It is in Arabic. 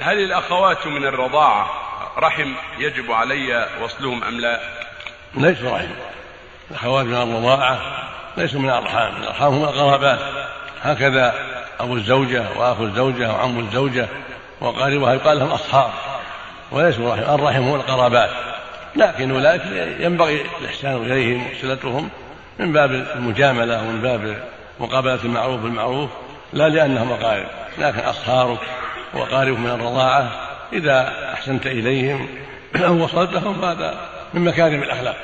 هل الأخوات من الرضاعة رحم يجب علي وصلهم أم لا؟ ليسوا رحم. الأخوات من الرضاعة ليسوا من الأرحام الأرحام هم القرابات هكذا أبو الزوجة وأخو الزوجة وعم الزوجة وقاربها يقال لهم أصهار وليسوا رحم. الرحم هو القرابات لكن أولئك ينبغي الإحسان إليهم وصلتهم من باب المجاملة ومن باب مقابلة المعروف بالمعروف لا لأنهم أقارب لكن أصهارك وقاربك من الرضاعة. إذا أحسنت إليهم وصلتهم فهذا من مكارم الأخلاق.